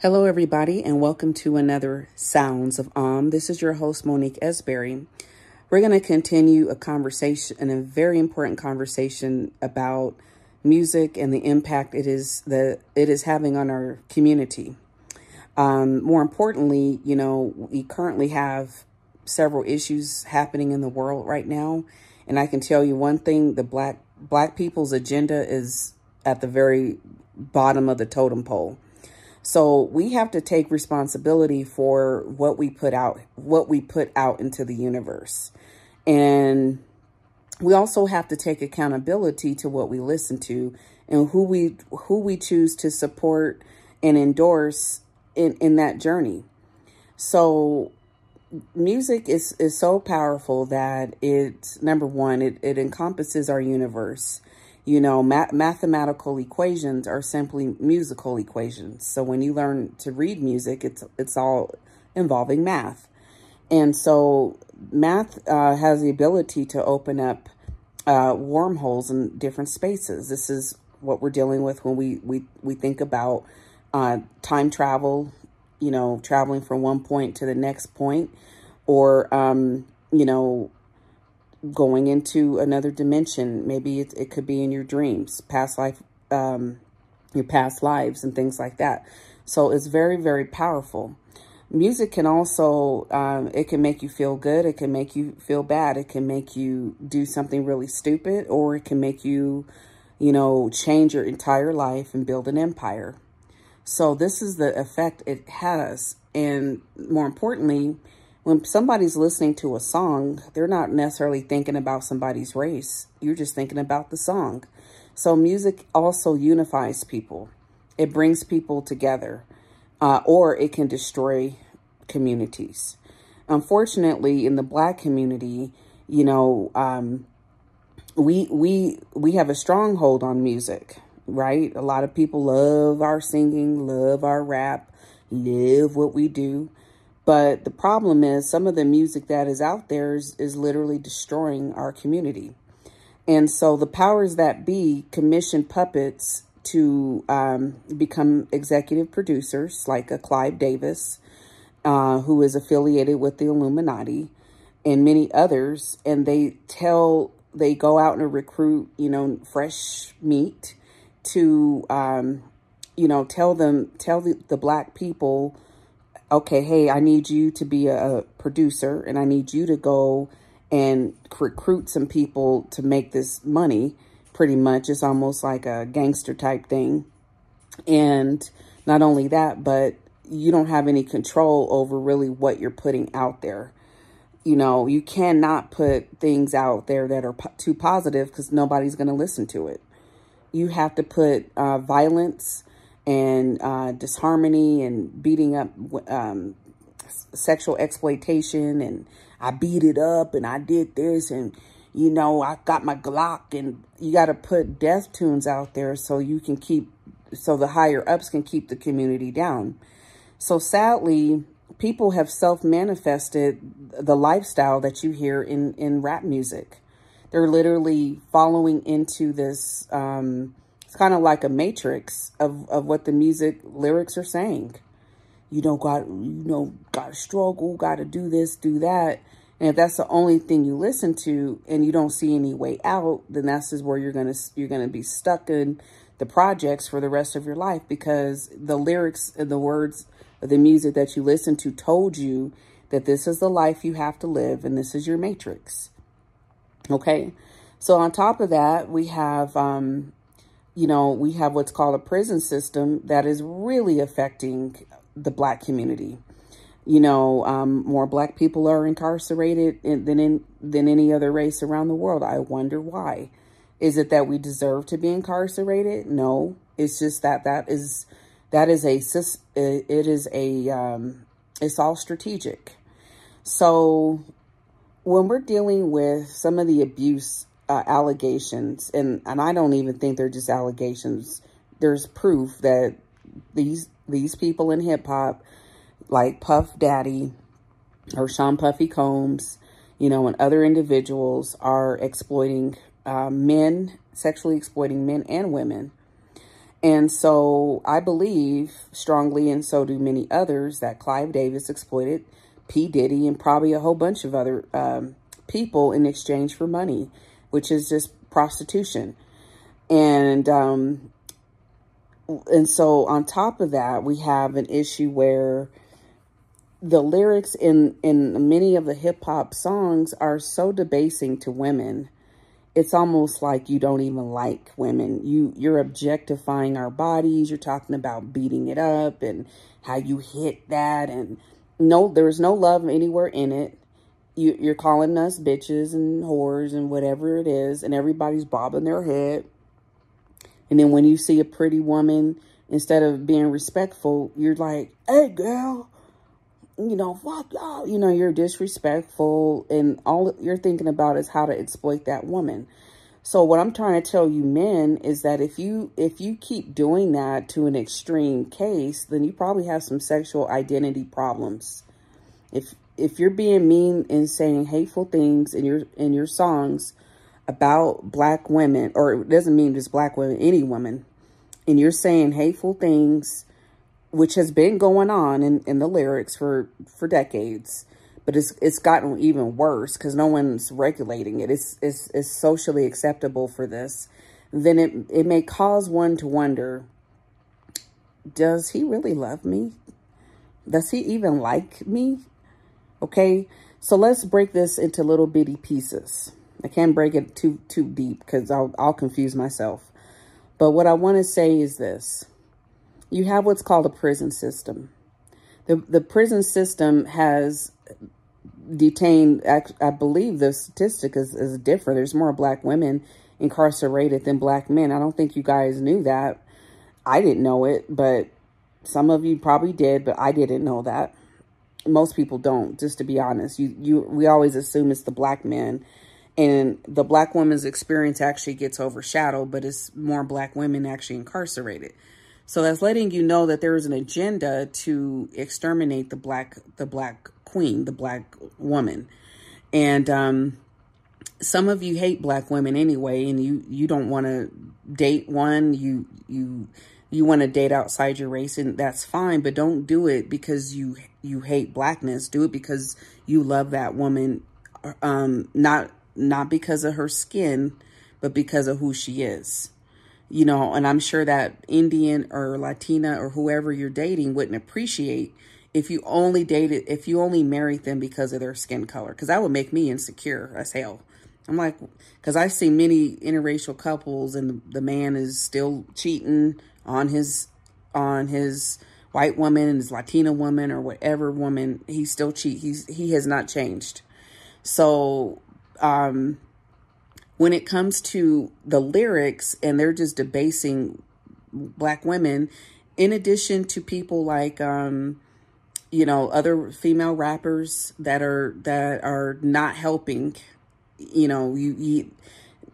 Hello, everybody, and welcome to another Sounds of Om. This is your host, Monique Esberry. We're going to continue a conversation, and a very important conversation about music and the impact it is that it is having on our community. Um, more importantly, you know, we currently have several issues happening in the world right now, and I can tell you one thing: the black black people's agenda is at the very bottom of the totem pole so we have to take responsibility for what we put out, what we put out into the universe. And we also have to take accountability to what we listen to and who we who we choose to support and endorse in, in that journey. So music is, is so powerful that it's number one, it, it encompasses our universe. You know, ma- mathematical equations are simply musical equations. So when you learn to read music, it's it's all involving math. And so math uh, has the ability to open up uh, wormholes in different spaces. This is what we're dealing with when we, we, we think about uh, time travel, you know, traveling from one point to the next point, or, um, you know, going into another dimension. Maybe it, it could be in your dreams, past life, um, your past lives and things like that. So it's very, very powerful. Music can also, um, it can make you feel good. It can make you feel bad. It can make you do something really stupid or it can make you, you know, change your entire life and build an empire. So this is the effect it has. And more importantly, when somebody's listening to a song, they're not necessarily thinking about somebody's race. You're just thinking about the song. So music also unifies people. It brings people together, uh, or it can destroy communities. Unfortunately, in the black community, you know, um, we we we have a stronghold on music, right? A lot of people love our singing, love our rap, love what we do. But the problem is some of the music that is out there is, is literally destroying our community. And so the powers that be commission puppets to um, become executive producers, like a Clive Davis, uh, who is affiliated with the Illuminati, and many others. And they tell, they go out and recruit, you know, fresh meat to, um, you know, tell them, tell the, the black people okay, hey, I need you to be a, producer and I need you to go and recruit some people to make this money pretty much. It's almost like a gangster type thing. And not only that, but you don't have any control over really what you're putting out there. You know, you cannot put things out there that are po too positive because nobody's going to listen to it. You have to put uh, violence and uh, disharmony and beating up um, sexual exploitation and I beat it up and I did this and you know I got my Glock and you got to put death tunes out there so you can keep so the higher ups can keep the community down. So sadly, people have self-manifested the lifestyle that you hear in in rap music. They're literally following into this um, it's kind of like a matrix of, of what the music lyrics are saying. You know, got you know, gotta struggle, gotta do this, do that. And if that's the only thing you listen to and you don't see any way out, then that's is where you're gonna you're gonna be stuck in the projects for the rest of your life because the lyrics and the words of the music that you listen to told you that this is the life you have to live and this is your matrix. Okay. So on top of that, we have um, you know, we have what's called a prison system that is really affecting the black community. You know, um, more black people are incarcerated in, than in than any other race around the world. I wonder why. Is it that we deserve to be incarcerated? No, it's just that that is that is a it is a um, it's all strategic. So when we're dealing with some of the abuse uh, allegations, and, and I don't even think they're just allegations. There's proof that these these people in hip hop, like Puff Daddy or Sean Puffy Combs, you know, and other individuals are exploiting uh, men, sexually exploiting men and women. And so I believe strongly, and so do many others, that Clive Davis exploited P. Diddy and probably a whole bunch of other um, people in exchange for money, which is just prostitution. And um, and so on top of that, we have an issue where the lyrics in in many of the hip hop songs are so debasing to women. It's almost like you don't even like women. You you're objectifying our bodies. You're talking about beating it up and how you hit that and no there's no love anywhere in it. You you're calling us bitches and whores and whatever it is and everybody's bobbing their head and then when you see a pretty woman, instead of being respectful, you're like, hey, girl, you know, fuck y'all. You know, you're disrespectful. And all you're thinking about is how to exploit that woman. So what I'm trying to tell you men is that if you if you keep doing that to an extreme case, then you probably have some sexual identity problems. If if you're being mean and saying hateful things in your in your songs, about black women, or it doesn't mean just black women, any woman, and you're saying hateful things, which has been going on in, in the lyrics for, for decades, but it's it's gotten even worse because no one's regulating it. It's, it's, it's socially acceptable for this. Then it, it may cause one to wonder, does he really love me? Does he even like me? Okay, so let's break this into little bitty pieces. I can't break it too too deep because I'll, I'll confuse myself. But what I want to say is this. You have what's called a prison system. The, the prison system has detained, I believe the statistic is, is different. There's more black women incarcerated than black men. I don't think you guys knew that. I didn't know it, but some of you probably did, but I didn't know that. Most people don't, just to be honest. You, you, we always assume it's the black men and the black woman's experience actually gets overshadowed, but it's more black women actually incarcerated. So that's letting you know that there is an agenda to exterminate the black the black queen, the black woman. And um, some of you hate black women anyway, and you you don't want to date one. You you you want to date outside your race, and that's fine. But don't do it because you you hate blackness. Do it because you love that woman. Um, not not because of her skin, but because of who she is. You know, and I'm sure that Indian or Latina or whoever you're dating wouldn't appreciate if you only dated, if you only married them because of their skin color, because that would make me insecure as hell. I'm like, because I see many interracial couples and the, the man is still cheating on his, on his white woman and his Latina woman or whatever woman, he still cheat. He's, he has not changed. So um, when it comes to the lyrics and they're just debasing black women, in addition to people like, um, you know, other female rappers that are that are not helping. You know, you, you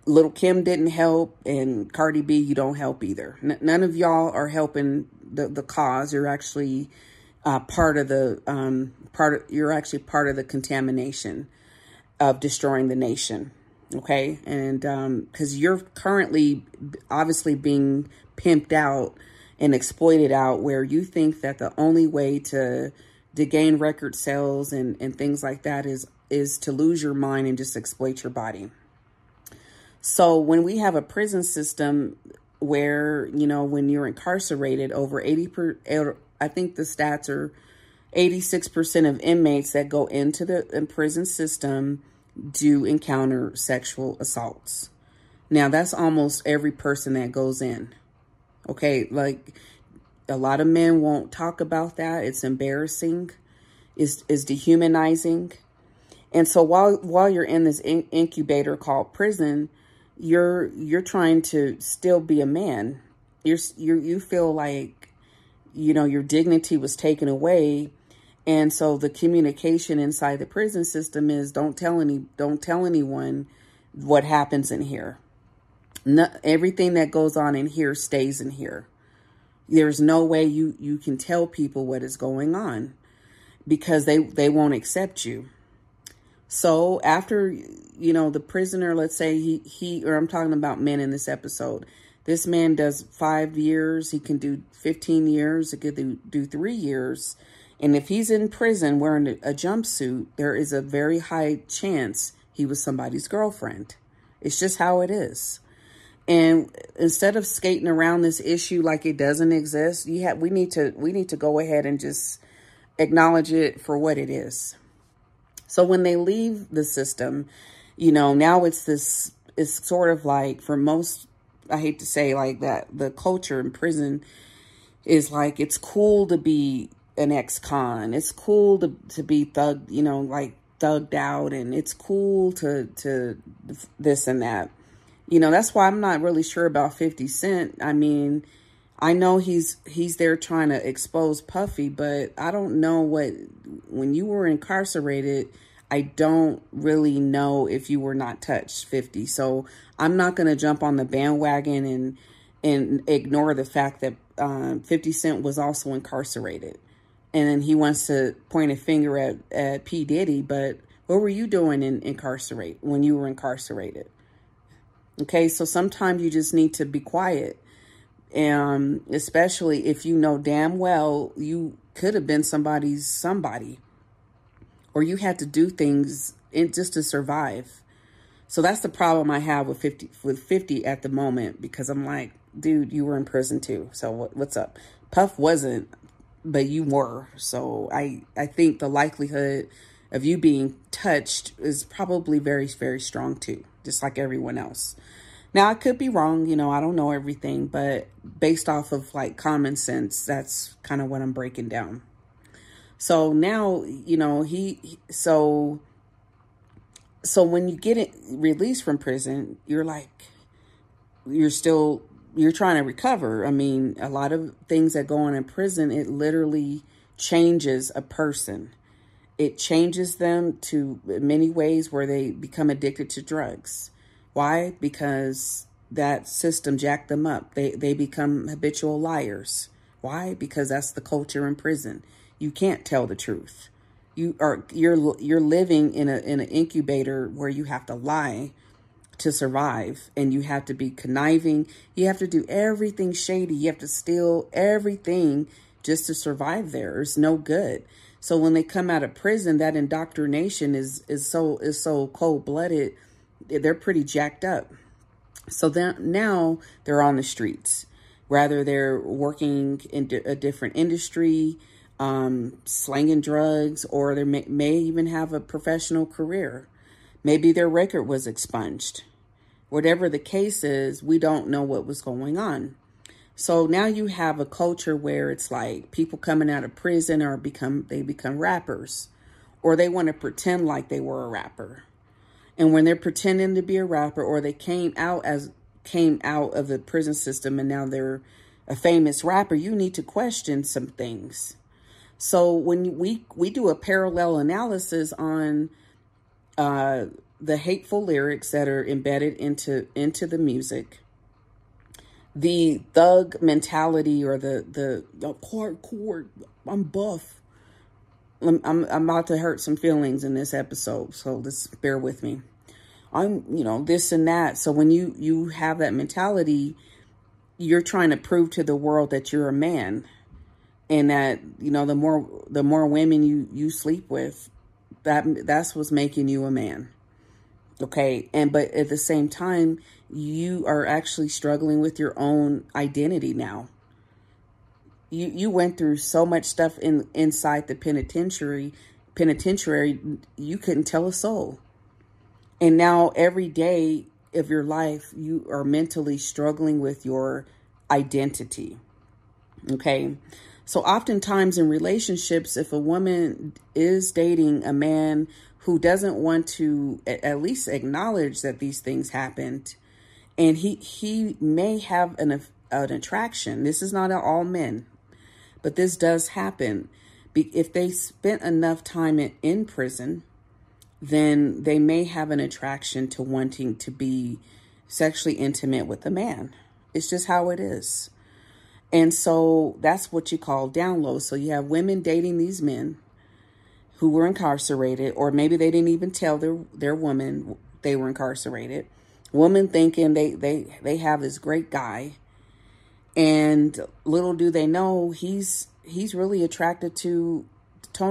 Little Kim didn't help, and Cardi B, you don't help either. N none of y'all are helping the the cause. You're actually uh, part of the um, part. Of, you're actually part of the contamination of destroying the nation. Okay. And because um, you're currently obviously being pimped out and exploited out where you think that the only way to to gain record sales and, and things like that is is to lose your mind and just exploit your body. So when we have a prison system where, you know, when you're incarcerated over 80 per, er, I think the stats are 86% of inmates that go into the prison system do encounter sexual assaults. Now, that's almost every person that goes in. Okay, like a lot of men won't talk about that. It's embarrassing. It's, it's dehumanizing. And so while while you're in this in incubator called prison, you're you're trying to still be a man. You're you you feel like you know your dignity was taken away and so the communication inside the prison system is don't tell any don't tell anyone what happens in here. No, everything that goes on in here stays in here. There's no way you you can tell people what is going on because they they won't accept you. So after you know the prisoner, let's say he he or I'm talking about men in this episode, This man does five years. He can do 15 years. He could do, do three years. And if he's in prison wearing a, a jumpsuit, there is a very high chance he was somebody's girlfriend. It's just how it is. And instead of skating around this issue like it doesn't exist, you have we need to we need to go ahead and just acknowledge it for what it is. So when they leave the system, you know, now it's this it's sort of like for most I hate to say like that the culture in prison is like it's cool to be an ex-con. It's cool to to be thug, you know, like thugged out and it's cool to to this and that you know, that's why I'm not really sure about 50 Cent. I mean, I know he's he's there trying to expose Puffy, but I don't know what when you were incarcerated, I don't really know if you were not touched 50. So I'm not going to jump on the bandwagon and and ignore the fact that um, 50 Cent was also incarcerated. And then he wants to point a finger at, at P. Diddy, but what were you doing in incarcerate when you were incarcerated? Okay, so sometimes you just need to be quiet. And especially if you know damn well you could have been somebody's somebody. Or you had to do things in, just to survive. So that's the problem I have with 50 with 50 at the moment because I'm like, dude, you were in prison too. So what, what's up? Puff wasn't, but you were. So I I think the likelihood of you being touched is probably very very strong too just like everyone else. Now, I could be wrong, you know, I don't know everything, but based off of like common sense, that's kind of what I'm breaking down. So now, you know, he, so, so when you get it released from prison, you're like, you're still, you're trying to recover. I mean, a lot of things that go on in prison, it literally changes a person it changes them to many ways where they become addicted to drugs. Why? Because that system jacked them up. They they become habitual liars. Why? Because that's the culture in prison. You can't tell the truth. You are you're you're living in a in an incubator where you have to lie to survive and you have to be conniving. You have to do everything shady. You have to steal everything just to survive there. It's no good. So when they come out of prison, that indoctrination is is so is so cold blooded. They're pretty jacked up. So then now they're on the streets. Rather, they're working in a different industry, um, slanging drugs, or they may, may even have a professional career. Maybe their record was expunged. Whatever the case is, we don't know what was going on. So now you have a culture where it's like people coming out of prison or become they become rappers or they want to pretend like they were a rapper. And when they're pretending to be a rapper or they came out as came out of the prison system and now they're a famous rapper, you need to question some things. So when we we do a parallel analysis on uh, the hateful lyrics that are embedded into into the music, the thug mentality or the the, the hardcore I'm buff. I'm, I'm about to hurt some feelings in this episode, so just bear with me. I'm you know this and that. So when you you have that mentality, you're trying to prove to the world that you're a man, and that you know the more the more women you you sleep with, that that's what's making you a man. Okay. And, but at the same time, you are actually struggling with your own identity now. You, you went through so much stuff in inside the penitentiary penitentiary you couldn't tell a soul. And now every day of your life you are mentally struggling with your identity okay? So oftentimes in relationships if a woman is dating a man who doesn't want to at least acknowledge that these things happened and he he may have an an attraction. This is not all men but this does happen. If they spent enough time in, prison then they may have an attraction to wanting to be sexually intimate with a man. It's just how it is. And so that's what you call down low. So you have women dating these men who were incarcerated, or maybe they didn't even tell their, their woman they were incarcerated, Woman thinking they, they, they have this great guy. And little do they know, he's he's really attracted to